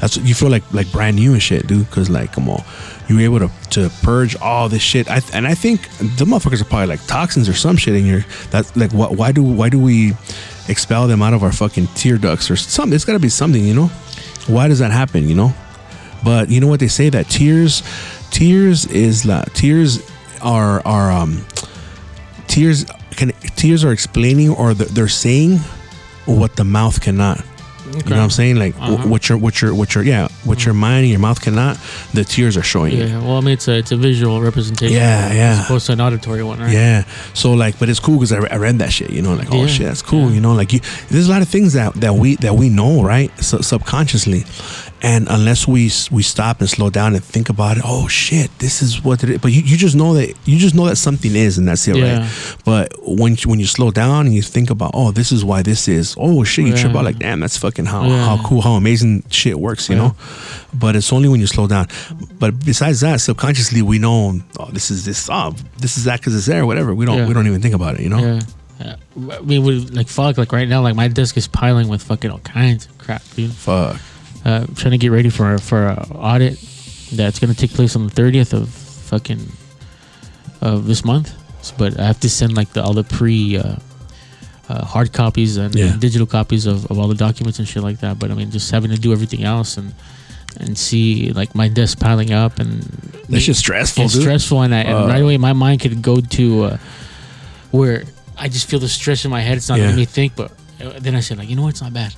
that's you feel like like brand new and shit, dude. Because like, come on, you were able to to purge all this shit. I and I think the motherfuckers are probably like toxins or some shit in here. That's like what? Why do why do we expel them out of our fucking tear ducts or something? It's got to be something, you know. Why does that happen? You know. But you know what they say that tears, tears is la tears are are um tears can tears are explaining or they're, they're saying what the mouth cannot. You know what I'm saying? Like Uh-huh. what your what your what your yeah what your mind and your mouth cannot. The tears are showing you. Yeah, well, I mean, it's a it's a visual representation. Yeah, yeah. As opposed to an auditory one, right? Yeah. So like, but it's cool because I, re- I read that shit. You know, like oh Yeah. shit, that's cool. Yeah. You know, like you, there's a lot of things that that we that we know, right, Su- subconsciously, and unless we we stop and slow down and think about it, oh shit, this is what it is. But you, you just know that you just know that something is, and that's it, Yeah. right? But when you- when you slow down and you think about, oh, this is why this is. Oh shit, you trip Yeah. out like, damn, that's fucking how Yeah. how cool, how amazing shit works. You know. But it's only when you slow down. But besides that, subconsciously we know, oh, this is this, oh, this is that because it's there, whatever. We don't we don't even think about it, you know. I mean, with, like fuck, like right now, like my desk is piling with fucking all kinds of crap, dude. Fuck. Uh, I'm trying to get ready for for a audit that's gonna take place on the 30th of fucking of this month. So, but I have to send like the all the pre uh, uh, hard copies and, Yeah. and digital copies of, of all the documents and shit like that. But I mean, just having to do everything else and and see like my desk piling up and That's just stressful, it's dude. stressful and, I, and Uh. right away my mind could go to uh, where I just feel the stress in my head. It's not Yeah. letting me think, but uh, then I said like, you know what, it's not bad.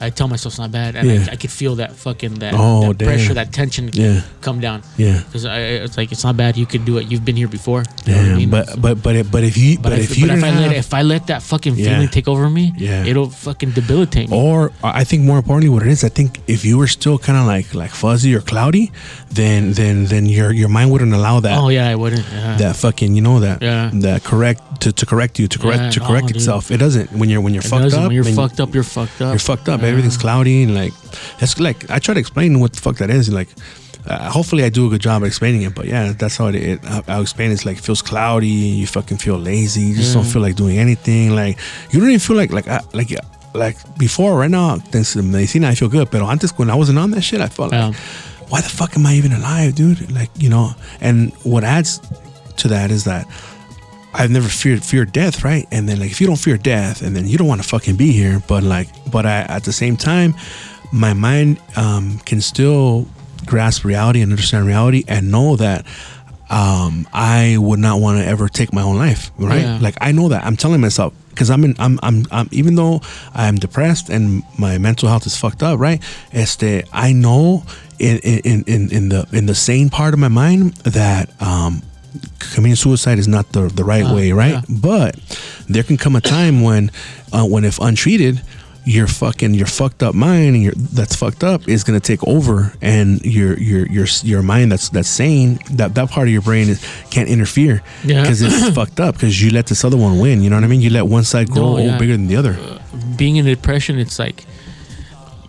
I tell myself it's not bad, and Yeah. I, I could feel that fucking that, Oh, that pressure, that tension Yeah. come down. Yeah. Because it's like it's not bad. You could do it. You've been here before. You know I Yeah. mean? But So- but but if, but if you but, but, if if, you but if I let have- if I let that fucking Yeah. feeling take over me, Yeah. it'll fucking debilitate me. Or I think more importantly, what it is, I think if you were still kind of like like fuzzy or cloudy, then then then your your mind wouldn't allow that oh yeah, I wouldn't. Yeah. that fucking you know that Yeah. that correct to, to correct you to correct Yeah, to no, correct oh, dude. itself. It doesn't when you're when you're It fucked doesn't. up. When you're fucked up, you're fucked up. You're fucked up. Everything's cloudy and like that's like I try to explain what the fuck that is. And like uh, hopefully I do a good job of explaining it. But yeah, that's how it. it I- I'll explain. It's like it feels cloudy. You fucking feel lazy. You just don't mm. feel like doing anything. Like you don't even feel like like I, like uh, like before. Right now, thanks to the medicina, I feel good. But antes when I wasn't on that shit, I felt like Yeah. why the fuck am I even alive, dude? Like, you know, and what adds to that is that I've never feared feared death, right? And then like if you don't fear death, and then you don't want to fucking be here, but like, but I at the same time, my mind um, can still grasp reality and understand reality and know that um, I would not want to ever take my own life, right? Yeah. Like I know that I'm telling myself because I'm in, I'm, I'm, I'm, even though I'm depressed and my mental health is fucked up, right? Este, I know in, in, in, in the, in the sane part of my mind that, um, committing suicide is not the, the right Uh, way, right? yeah. But there can come a time when, uh, when if untreated, your fucking your fucked up mind and your that's fucked up is gonna take over, and your your your your mind that's that's sane that that part of your brain is, can't interfere Yeah. because it's fucked up because you let this other one win. You know what I mean? You let one side grow No, yeah. bigger than the other. being in depression, it's like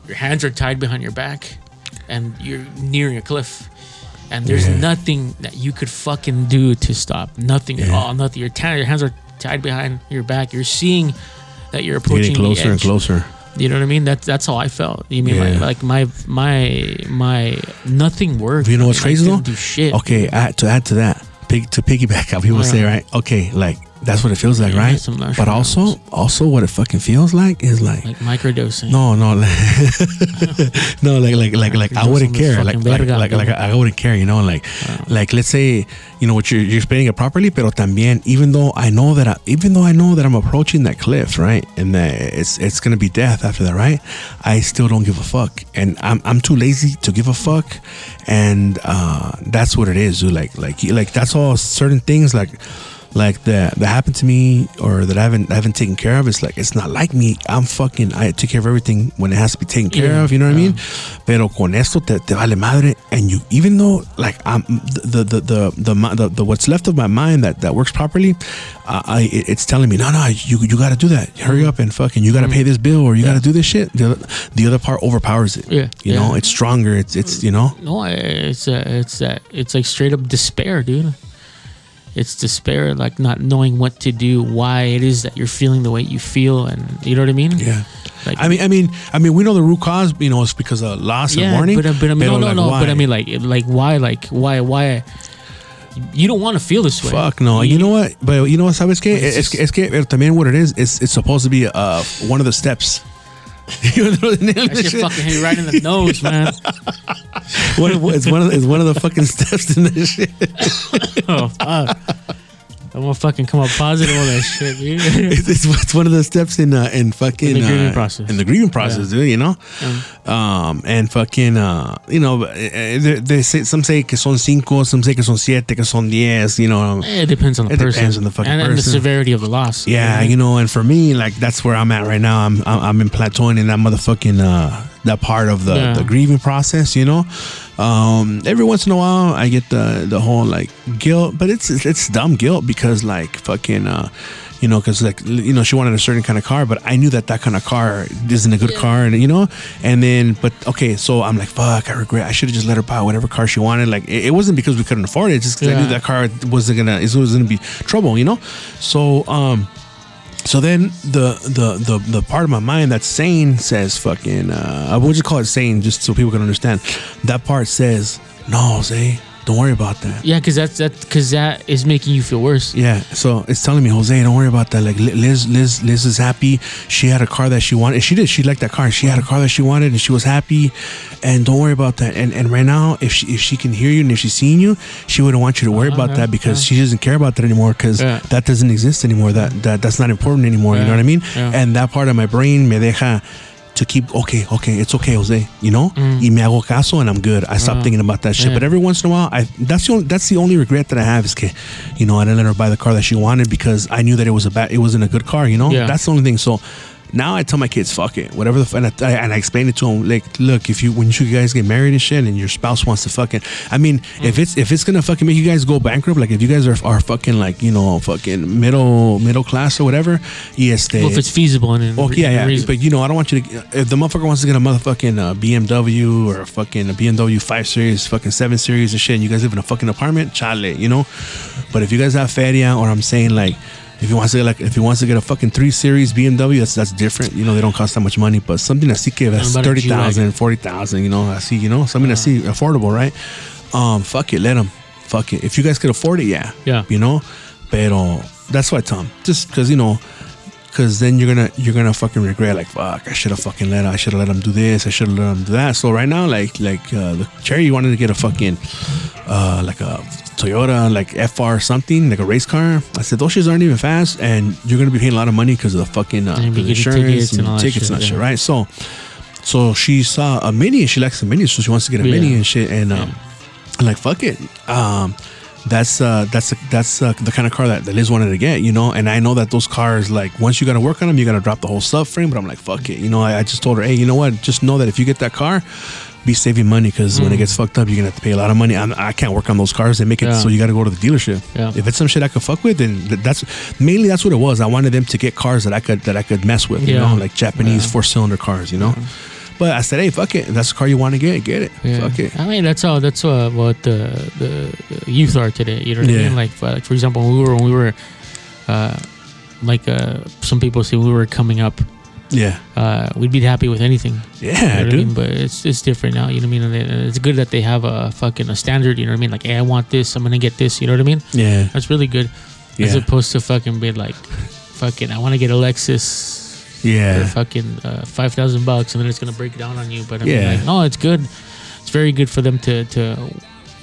your hands are tied behind your back and you're nearing a cliff. And there's Yeah. nothing that you could fucking do to stop. Nothing at all. Nothing. Your, ta- your hands are tied behind your back. You're seeing that you're approaching Getting closer and closer. You know what I mean? That's that's how I felt. You mean Yeah. like, like my my my nothing worked. You know what's I crazy couldn't though? Do shit. Okay, add, to add to that, pig, to piggyback how people Yeah. say, right? Okay, like That's what it feels like, Yeah, right? But also, also, what it fucking feels like is like, Like microdosing. no, no, like, no, like, like, like, like, I wouldn't care, like, like, like, like. I wouldn't care, you know, like, like, let's say, you know, what you're you're explaining it properly, pero también, even though I know that, I, even though I know that I'm approaching that cliff, right, and that it's it's gonna be death after that, right? I still don't give a fuck, and I'm I'm too lazy to give a fuck, and uh, that's what it is, dude. Like, like, like that's all certain things, like like that that happened to me or that I haven't I haven't taken care of. It's like it's not like me. I'm fucking I took care of everything when it has to be taken care Yeah, of. You know what I mean? Pero con esto te, te vale madre, and you even though like I'm the the the the, the, the, the what's left of my mind that that works properly, uh, I it- it's telling me no no you you got to do that. Hurry up and fucking you got to pay this bill or you got to do this shit. The other, the other part overpowers it. Yeah, you yeah. know it's stronger. It's it's you know No, it's uh, it's that it's like straight up despair, dude. It's despair, like not knowing what to do, why it is that you're feeling the way you feel, and you know what I mean. yeah. Like, I mean, I mean, I mean, we know the root cause. You know, it's because of loss and yeah, but, uh, but I mean, no, no, like, no. why? But I mean, like, like why, like, why, why? You don't want to feel this way. Fuck no. You know what? But you know what, sabes que? It's Es, just- es que también what it is, it's, it's supposed to be uh, one of the steps. You know the name of That shit fucking hit you right in the nose, man. One of- it's one of the, it's one of the fucking steps in this shit. Oh fuck. I'm gonna fucking come up positive on that shit, dude. It's, it's, it's one of the steps in uh, in fucking In the grieving uh, process. In the grieving process, dude. You know, Yeah. um, and fucking uh, you know, eh, they, they say some say que son cinco, some say que son siete, que son diez. You know, It depends on the It person. depends on the fucking and, and the severity of the loss. Yeah, you know, and for me, like that's where I'm at right now. I'm I'm, I'm in plateauing in that motherfucking uh that part of the, Yeah. the grieving process. You know, um, every once in a while I get the the whole like guilt, but it's it's dumb guilt because like fucking uh. You know, because like you know, she wanted a certain kind of car, but I knew that that kind of car isn't a good car, and you know, and then, but okay, so I'm like, fuck, I regret. I should have just let her buy whatever car she wanted. Like, it, it wasn't because we couldn't afford it; it's just because I knew that car wasn't gonna, it was gonna be trouble, you know. So, um, so then the the the the part of my mind that's sane says fucking uh I would just call it sane just so people can understand. That part says, No, Jose, don't worry about that. Yeah, because that's that because that is making you feel worse. Yeah, so it's telling me, Jose, don't worry about that. Like Liz, Liz, Liz is happy. She had a car that she wanted. She did. She liked that car. She had a car that she wanted, and she was happy. And don't worry about that. And and right now, if she if she can hear you and if she's seeing you, she wouldn't want you to worry about Uh-huh, that because yeah. she doesn't care about that anymore because Yeah. that doesn't exist anymore. That that that's not important anymore. You know what I mean? yeah. And that part of my brain me deja. To keep okay, okay, it's okay, Jose. You know, Mm. y me hago caso, and I'm good. I stop Uh, thinking about that shit. yeah. But every once in a while, I that's the only, that's the only regret that I have is, que, you know, I didn't let her buy the car that she wanted because I knew that it was a bad, it wasn't a good car. You know, Yeah. that's the only thing. So now I tell my kids, fuck it, whatever the f- and I, and I explain it to them like, look, if you when you guys get married and shit, and your spouse wants to fucking, I mean, if it's if it's gonna fucking make you guys go bankrupt, like if you guys are are fucking like you know fucking middle middle class or whatever, yes, they. Well, if it's feasible and Oh yeah, yeah. reason. But you know, I don't want you to. If the motherfucker wants to get a motherfucking uh, BMW or a fucking a BMW Five Series, fucking Seven Series and shit, and you guys live in a fucking apartment, chale, you know. But if you guys have feria, or I'm saying like, if he wants to get like, if he wants to get a fucking three Series BMW, that's that's different. You know, they don't cost that much money. But something así que that's about a 30,000, 40,000, you know, así, you know, something así affordable, right? Um, fuck it, let him. Fuck it. If you guys could afford it, yeah, Yeah. you know. Pero that's why Tom. just because you know because then you're gonna you're gonna fucking regret like fuck I should have fucking let I should have let him do this I should have let him do that so right now like like uh, the cherry wanted to get a fucking uh like a Toyota like FR something like a race car I said those shits aren't even fast and you're gonna be paying a lot of money because of the fucking uh, And the getting tickets and all that tickets shit, and that shit yeah. right so so she saw a mini and she likes the mini so she wants to get a Yeah. mini and shit and um I'm like fuck it um that's uh that's that's uh, the kind of car that, that Liz wanted to get, you know. And I know that those cars, like once you got to work on them, you got to drop the whole subframe. But I'm like, fuck it, you know. I, I just told her, hey, you know what? Just know that if you get that car, be saving money because Mm. when it gets fucked up, you're gonna have to pay a lot of money. I'm, I can't work on those cars. They make it Yeah. so you got to go to the dealership. Yeah. If it's some shit I could fuck with, then that's mainly that's what it was. I wanted them to get cars that I could that I could mess with, you know, like Japanese Yeah. four cylinder cars, you know. But I said, hey, fuck it. If that's the car you want to get, get it. Yeah. Fuck it. I mean, that's all. that's uh, what the, the youth are today. You know what I mean? Like, for, like for example, when we were when we were, uh, like uh, some people say we were coming up, Yeah. uh, we'd be happy with anything. Yeah, you know what I dude. mean? But it's it's different now. You know what I mean? And it's good that they have a fucking a standard. You know what I mean? Like, hey, I want this. I'm gonna get this. You know what I mean? Yeah. That's really good. Yeah. as opposed to fucking be like, fucking, I want to get a Lexus Yeah. fucking uh, five thousand bucks, and then it's gonna break down on you. But I mean, Yeah. like, no, it's good. It's very good for them to to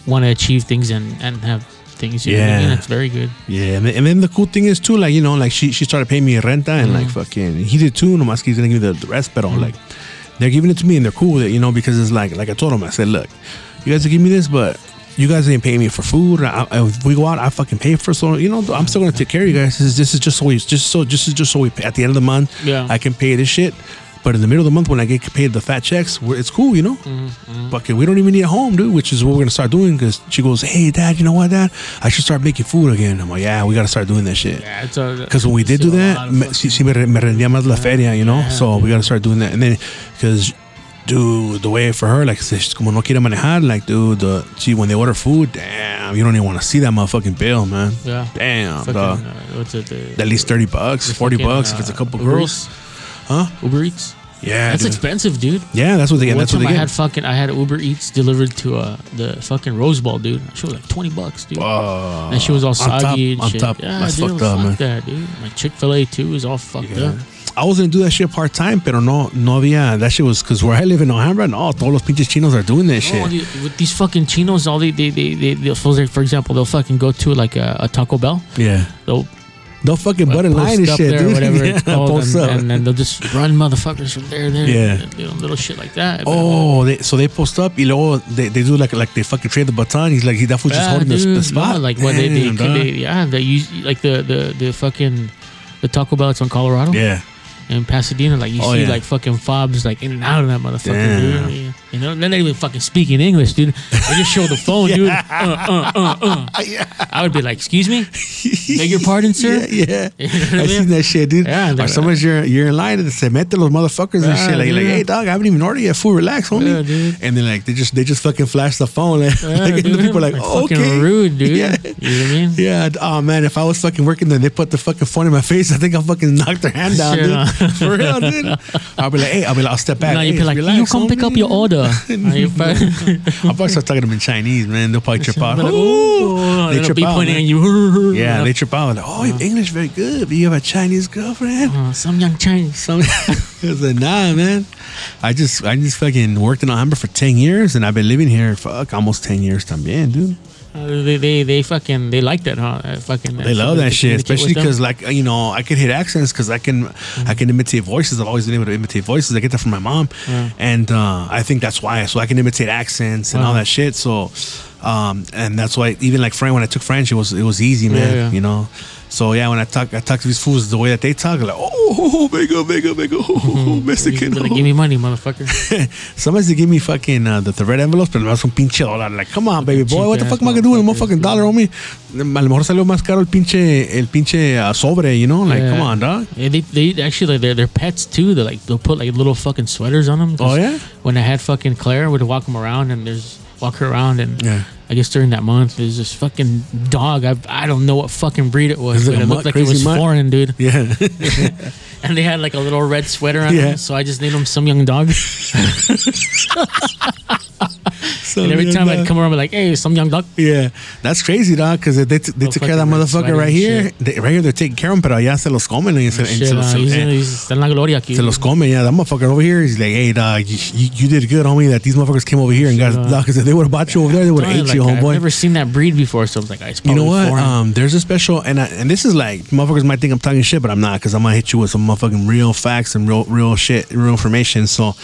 want to achieve things and and have things. You know? Yeah. it's very good. Yeah, and then, and then the cool thing is too, like you know, like she she started paying me renta and like Mhm. fucking he did too. Nomás he's gonna give me the, the rest, but Mhm. like they're giving it to me and they're cool with it, you know, because it's like like I told him, I said, look, you guys are giving me this, but you guys ain't paying me for food. I, I, if we go out, I fucking pay for so you know I'm still gonna take care of you guys. This is, this is just so we just so just is just so we pay. at the end of the month Yeah. I can pay this shit. But in the middle of the month when I get paid the fat checks, we're, it's cool, you know. Mhm. Fucking, we don't even need a home, dude. Which is what we're gonna start doing. Because she goes, "Hey, dad, you know what, dad? I should start making food again." I'm like, "Yeah, we gotta start doing that shit." Yeah, Because when we did do that, me, sí, sí me, me rendía más la feria, you know? Yeah, so we gotta start doing that. And then, because, dude, the way for her, like, she's como no quiere manejar, like, dude, the, see, when they order food, damn, you don't even want to see that motherfucking bill, man. yeah. Damn, Fucking, uh, what's it? The, At least 30 bucks, 40 fucking, bucks if uh, it's a couple Uber girls. Huh? Uber Eats. Yeah, That's dude. expensive, dude. Yeah, that's what they get. One That's what they I had fucking I had Uber Eats delivered to uh the fucking Rose Bowl, dude. She was like twenty bucks, dude. Oh, and she was all on top, soggy and on shit. top. Yeah, That's dude, fucked up, fuck man. that, dude. Like Chick Fil A too is all fucked Yeah. up. I was gonna do that shit part time, pero no, no había. That shit was because where I live in Alhambra, no, todos los pinches chinos are doing that shit. Oh, dude, with these fucking chinos, all they they they they they'll, for example, they'll fucking go to like a, a Taco Bell. yeah, They'll they'll fucking butt in line and shit, dude. whatever yeah, it's called, post and, up. and then they'll just run motherfuckers from there, there, Yeah. and, you know, little shit like that. But, oh, oh, they, so they post up, y luego they, they do like like they fucking trade the baton. He's like he that fool's just Yeah, holding the, dude, the spot. no, like what they, they, Damn, they, yeah, they use like the the the fucking the Taco Bell. It's on Colorado. yeah, in Pasadena, like you Oh, see yeah. like fucking fobs like in and out of that motherfucker, Damn. dude. You know, they're not even fucking speaking English, dude. They just show the phone, dude. Uh, uh, uh, uh. I would be like, "Excuse me, beg your pardon, sir." yeah, yeah. You know I I mean? seen that shit, dude. Yeah, or sometimes you're you're in line and se mete los motherfuckers and shit. Like, like, hey dog, I haven't even ordered yet. Food, relax, homie. Yeah, dude. And then like they just they just fucking flash the phone. Like, Yeah, like, and the people are like, oh, fucking okay, rude, dude. Yeah. You know what I mean? Yeah, oh man, if I was fucking working there, they put the fucking phone in my face. I think I'll fucking knock their hand down, Shit, dude. For real, dude. I'll be like, hey, I'll be like, I'll step back. No, hey, you'd be like, relax, "You come pick up your order." Fine? I'll probably start talking to them in Chinese, man. They'll probably trip out. Like. "Ooh," They they'll trip be out, pointing man. at you. Yeah, they trip out. Like, oh, your English very good, but you have a Chinese girlfriend. Uh, some young Chinese. Some, I was like, nah, man. I just, I just fucking worked in Alhambra for ten years, and I've been living here, fuck, almost ten years también, dude. Uh, they, they they fucking they like that, huh? Uh, fucking They love that shit, especially because like you know I can hit accents because I can I can imitate voices. I've always been able to imitate voices. I get that from my mom, Yeah. and uh, I think that's why. So I can imitate accents and all that shit. So, um, and that's why even like French when I took French, it was it was easy, man. Yeah, yeah. You know. So yeah, when I talk, I talk to these fools the way that they talk, like oh, mega, mega, mega, oh, Mexican. Like, give me money, motherfucker. Sometimes they give me fucking uh, the, the red envelopes, pero más un pinche dólar. Like, come on, baby boy, what the fuck am I gonna do with a motherfucking dollar, homie? A lo mejor salió más caro el pinche, el pinche uh, sobre, you know? Like, Yeah. come on, dog. Yeah, they they actually like they're, they're pets too. They like they'll put like little fucking sweaters on them. Oh, yeah? When I had fucking Claire, would walk them around and there's walk her around and Yeah. I guess during that month there's this fucking dog. I I don't know what fucking breed it was, it but it looked like it was mutt? foreign, dude. Yeah. And they had like a little red sweater on Yeah. them, so I just named them some young dog. So, and every time dog. I'd come around, I'd be like, "Hey, some young dog." Yeah, that's crazy, dog. Because they, t- they took care of that motherfucker right here. They, right here, they're taking care of him, pero allá se los comen. Y se, and Shit, se, los, uh, he's, eh, he's, está en la gloria aquí. se los comen. Yeah, that motherfucker over here, he's like, hey, dog, you, you, you did good, homie, that these motherfuckers came over here and got, uh, dog, because if they would have bought you over there, they would have Like, ate you, I've never seen that breed before, so I was like, "It's You know what? Um, there's a special, and I, and this is like motherfuckers might think I'm talking shit, but I'm not, because I'm gonna hit you with some motherfucking real facts and real, real shit, real information. So,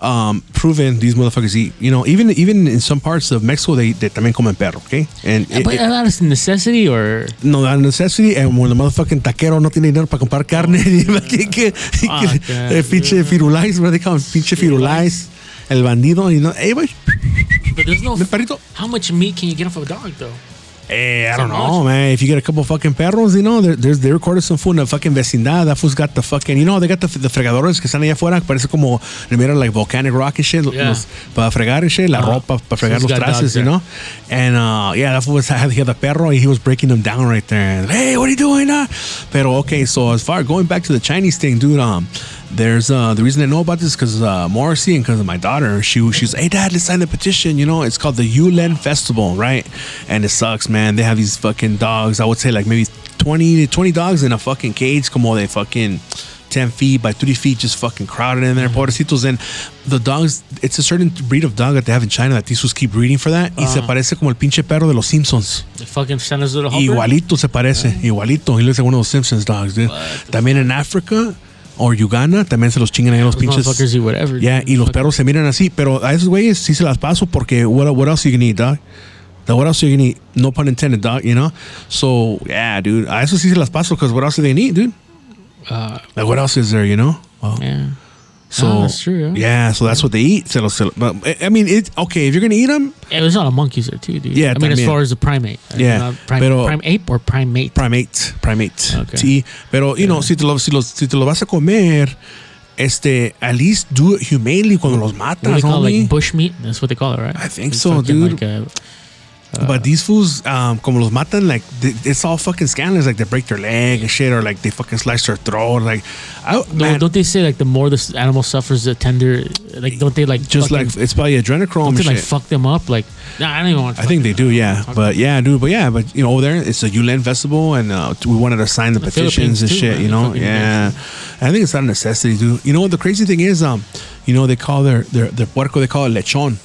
um, proven these motherfuckers eat. You know, even even in some parts of Mexico, they, they también comen perro. Okay, and it, but it- a lot of necessity or no da necessity, and when the motherfucking taquero no tiene dinero para comprar carne, que, que, que, that, el pinche firulais, do they call? Pinche firulais, el bandido, you know, hey, boy, but there's no perrito. how much meat can you get off of a dog though? Eh, I So don't know, much. man. If you get a couple fucking perros, you know, there, there's they recorded some food in the fucking vecindad. That fool's got the fucking, you know, they got the, the fregadores que están allá afuera, parece como, mira, like volcanic rock and shit, Yeah. los- para fregar and shit, la Uh-huh. ropa, para fregar he's los trastes, you know? And, uh, yeah, that was, had, he had the perro, and he was breaking them down right there. And, hey, what are you doing? Uh? Pero, okay, so as far, going back to the Chinese thing, dude, um, there's uh the reason I know about this because uh Morrissey and because of my daughter she she's hey dad let's sign the petition you know it's called the Yulin Festival right and it sucks man they have these fucking dogs I would say like maybe 20, 20 dogs in a fucking cage, Come on, they fucking 10 feet by 3 feet, just fucking crowded in there, pobrecitos. And the dogs, it's a certain breed of dog that they have in China that these fools keep breeding for that. Y se Ah. parece como el pinche perro de los Simpsons. The fucking Santa's little helper. Igualito se parece, igualito. He looks like one of those Simpsons dogs, dude. También en África o Uganda, también se los chingan ahí los pinches. whatever. Yeah, dude. y los perros se miran así, pero a esos güeyes sí se las paso porque what, what else you gonna eat, dog? The what else you gonna eat? No pun intended, dog, you know? So, yeah, dude, a eso sí se las paso because what else do they need, dude? Uh, Like, what else is there, you know? Well, yeah. So, Oh, that's true, yeah. yeah, so that's what they eat. Se los, but, I mean, it, okay, if you're gonna eat them, Yeah, there's a lot of monkeys there too, dude. Yeah, I mean, as far as the primate. Yeah, not Prime, pero- prime ape or primate. primate, primate. Okay. Sí, pero, you know, si te, lo, si, los, si te lo vas a comer, este, at least do it humanely cuando los what do they call it, like bush meat? That's what they call it, right? I think It's so, dude. Like a, But these fools, um, como los matan, like they, it's all fucking scandalous. Like they break their leg and shit, or like they fucking slice their throat. Like, I, no, man, don't they say like the more this animal suffers, the tender? Like, don't they like just fucking- like it's probably adrenochrome don't they like shit. fuck them up? Like, nah, I don't even want. to I think they do, yeah. But yeah, dude. But yeah, but you know, over there it's a UN festival, and uh, we wanted to sign the, The petitions and too, shit. man. You know, yeah. I think it's not a necessity, dude. You know what the crazy thing is? Um, you know they call their their their puerco they call it lechon.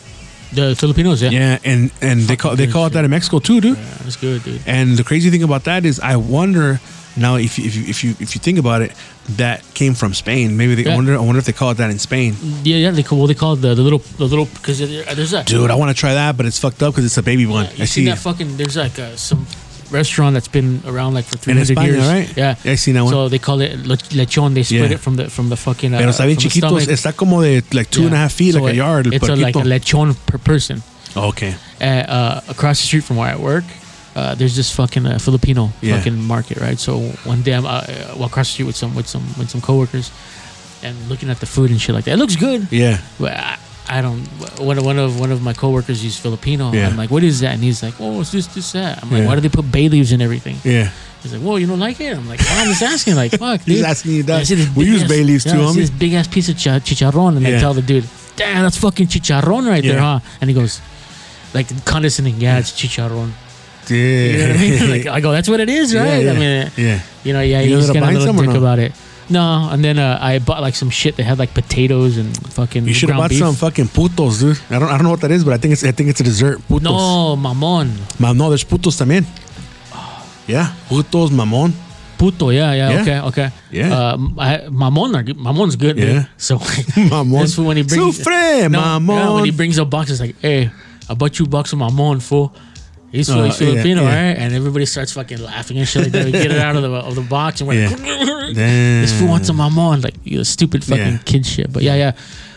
The Filipinos, yeah. Yeah, and and they call they call it that in Mexico too, dude. Yeah, that's good, dude. And the crazy thing about that is, I wonder now if you, if you, if you if you think about it, that came from Spain. Maybe they I Yeah. wonder I wonder if they call it that in Spain. Yeah, yeah. They call well, they call it the, the little the little because there's that. Dude, I want to try that, but it's fucked up because it's a baby one. You I see see. that fucking? There's like uh, some restaurant that's been around like for 300 España, years. right? Yeah. Yeah, I seen that one. So they call it lechon. They split Yeah. it from the from the fucking. Uh, Pero está bien from the chiquitos. stomach. Está como de like two and a half feet, So like a yard. It's a, like a lechon per person. okay. Uh, uh, across the street from where I work, uh, there's this fucking uh, Filipino Yeah. fucking market, right? So one day I'm uh, uh, walk across the street with some with some with some coworkers, and looking at the food and shit like that. It looks good. Yeah. But I, I don't. One of one of one of my coworkers, he's Filipino. Yeah. I'm like, what is that? And he's like, oh, it's just this, that. I'm like, Yeah. why do they put bay leaves and everything? Yeah. He's like, well, you don't like it. I'm like, well, I'm just asking. Like, fuck, He's asking you that. We use ass- bay leaves yeah, too, I see this big ass piece of chi- chicharron, and I tell the dude, damn, that's fucking chicharron right there, huh? And he goes, like condescending, yeah, it's chicharron. Yeah. You know what I mean? like, I go, that's what it is, right? yeah. I mean, yeah. you know, yeah, You he's ended up getting a little dick about it. No, and then uh, I bought like some shit that had like potatoes and fucking. You should have bought beef. some fucking putos, dude. I don't I don't know what that is, but I think it's I think it's a dessert. Putos. No, mamon. Ma- no, there's putos también. Yeah. Putos, mamon. Puto, yeah, yeah, Yeah. okay, okay. Yeah. Uh, I, mamon, are mamon's good, Yeah. dude. So, Mamon. That's when he brings- Sufre, no, mamon. yeah, when he brings a box, it's like, hey, I bought you a box of mamon, fool. He's, Uh, he's yeah, Filipino, yeah. right? And everybody starts fucking laughing and shit like that. We get it out of the of the box and we're like, this fool wants a mamon, like you know, stupid fucking Yeah. kid shit. But yeah, yeah.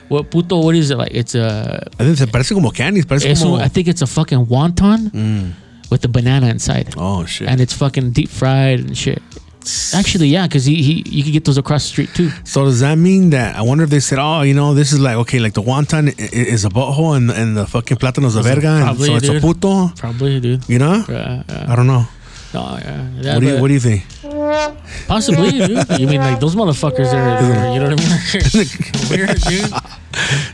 What puto? What is it like? It's a. I think se parece como candies. Parece It's, como. I think it's a fucking wonton Mm. with the banana inside, Oh shit. and it's fucking deep fried and shit. Actually, yeah, because he, he you can get those across the street too. So does that mean that I wonder if they said, oh, you know, this is like okay, like the wonton is a butthole and, and the fucking plátano's a verga, and Probably, so it's a dude. puto. Probably, dude. You know? Yeah, yeah. I don't know. No, yeah. yeah What do you What do you think? possibly, dude. You mean like those motherfuckers are, are you know what I mean? Weird, dude.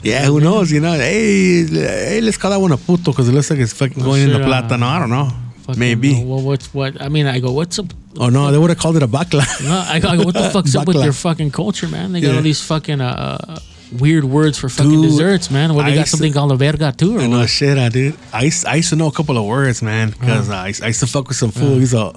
Yeah, who knows? You know, hey, hey, let's call that one a puto because it looks like it's fucking going in the uh, plátano. I don't know. Maybe. Well, what's what? I mean, I go, what's up? Oh no, they would have called it a bakla. No, I go, I go, what the fuck's up with your fucking culture, man? They got Yeah. all these fucking uh, weird words for fucking Dude, desserts, man. What they I got used to- something called a verga too, or no what? shit, I did. I used, I used to know a couple of words, man, because uh, I, used- I used to fuck with some fool. He's a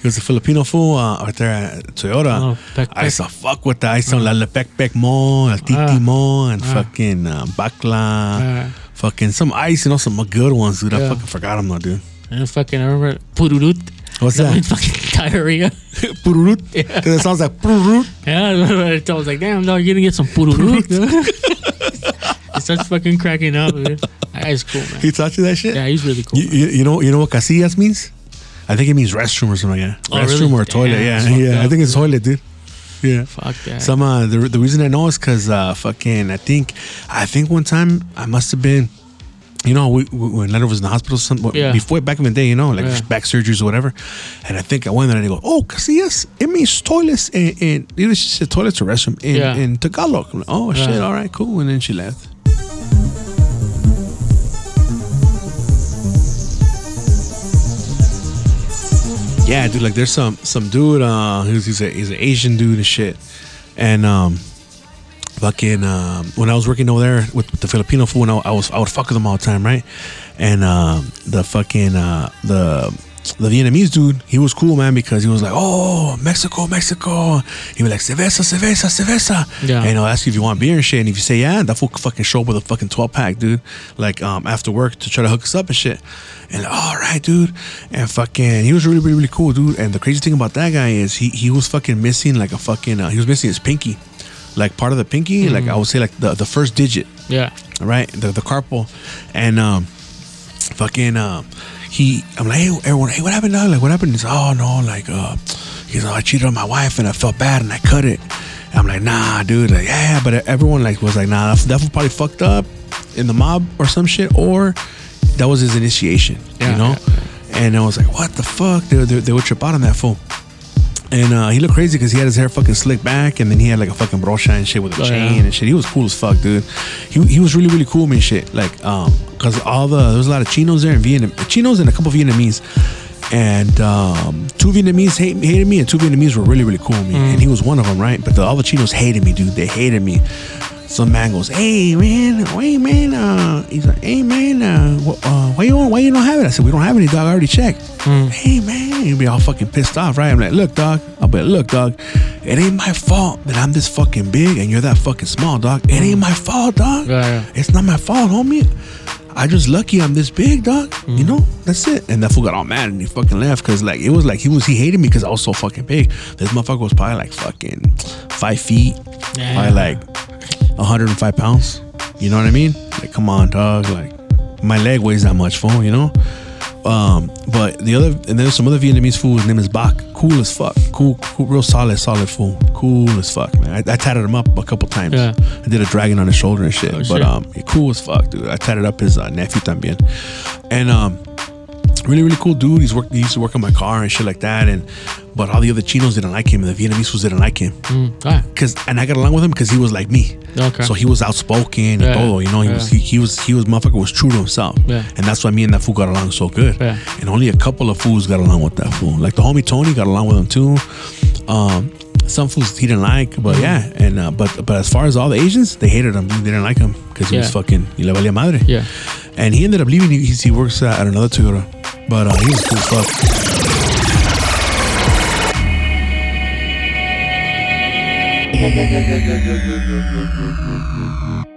he was a Filipino fool uh, right there at Toyota. Oh, I used to fuck with that. I used to la la pek pek mo, el titi mo, and fucking uh, bakla. Fucking some ice, you know, some good ones, dude. I fucking forgot them though, dude. And fucking, I remember pururut. What's That fucking diarrhea. Pururut. Because it sounds like pururut. Yeah, I was like, damn, dog, you're gonna get some pururut. he starts fucking cracking up, dude. That guy's cool, man. He taught you that shit? Yeah, he's really cool. You, you, you know you know what casillas means? I think it means restroom or something like that. Oh, restroom really? or toilet. Damn, yeah, yeah. I think it's dude. toilet, dude. Yeah. Fuck that. Some uh, the the reason I know is because uh, fucking I think I think one time I must have been. You know, we, we, when Leonard was in the hospital, some, Yeah. before back in the day, you know, like Yeah. back surgeries or whatever. And I think I went there and they go, "Oh, casillas, it means toilets and in it was just toilets or restroom in, Yeah. in Tagalog." I'm like, oh shit, all right, cool. And then she left. yeah, dude. Like, there's some some dude. Uh, he's he's, a, he's an Asian dude and shit. And um, fucking um, when I was working over there with, with the Filipino food, I, I was I would fuck with them all the time, right? And um, the fucking uh, the the Vietnamese dude, he was cool, man, because he was like, "Oh, Mexico, Mexico." He was like, "Cerveza, cerveza, cerveza." Yeah. And he'll ask you if you want beer and shit. And if you say yeah, that fool fucking show up with a fucking twelve pack, dude. Like um after work to try to hook us up and shit. And like, all right, dude. And fucking, he was really, really, really cool, dude. And the crazy thing about that guy is he he was fucking missing like a fucking uh, he was missing his pinky, like part of the pinky, like I would say like the the first digit Yeah. right? The the carpal, and um, fucking um, he. I'm like, hey, everyone, hey, what happened? Dog? Like, what happened? He's oh no, like uh, he's like, I cheated on my wife and I felt bad and I cut it. And I'm like, nah, dude, like yeah, but everyone like was like, nah, that was probably fucked up in the mob or some shit, or that was his initiation, Yeah, you know. yeah, And I was like, what the fuck? They, they, they would trip out on that fool. And uh, he looked crazy because he had his hair fucking slicked back, and then he had like a fucking brocha and shit with a Oh, chain yeah. and shit. He was cool as fuck, dude. He, he was really really cool, man. Shit, like um, cause all the there was a lot of chinos there and Vietnam chinos and a couple of Vietnamese, and um, two Vietnamese hate, hated me, and two Vietnamese were really really cool with me, and he was one of them, right? But the, all the chinos hated me, dude. They hated me. Some man goes, "Hey man, wait man," uh, he's like, "Hey man, uh, wh- uh, why you why you don't have it?" I said, "We don't have any, dog. I already checked." Hey man, you'd be all fucking pissed off, right? I'm like, "Look, dog," I'll be like, "Look, dog, it ain't my fault that I'm this fucking big and you're that fucking small, dog. It ain't my fault, dog. Yeah, yeah. It's not my fault, homie. I just lucky I'm this big, dog. You know, that's it. And that fool got all mad and he fucking left because like it was like he was he hated me because I was so fucking big. This motherfucker was probably like fucking five feet, Yeah. probably like 105 pounds. You know what I mean? Like, come on, dog. Like, my leg weighs that much, fool. You know. Um, but the other and there's some other Vietnamese fool. His name is Bach. Cool as fuck. Cool, cool, real solid, solid fool. Cool as fuck, man. I, I tatted him up a couple times. Yeah. I did a dragon on his shoulder and shit. Oh, but shit. um, he cool as fuck, dude. I tatted up his uh, nephew también. And um, really, really cool dude. He's work. He used to work on my car and shit like that. And but all the other chinos didn't like him, and the Vietnamese fools didn't like him. Mm. Ah. Cause and I got along with him because he was like me. Okay. So he was outspoken and Yeah, todo, you know. He yeah. was he, he was he was motherfucker was true to himself. Yeah. And that's why me and that fool got along so good. Yeah. And only a couple of fools got along with that fool. Like the homie Tony got along with him too. Um, some fools he didn't like, but yeah. And uh, but but as far as all the Asians, they hated him. They didn't like him because he was Yeah. fucking y le valía madre. Yeah. And he ended up leaving. He, he works at another Toyota, but uh, he was cool as fuck. Thank you.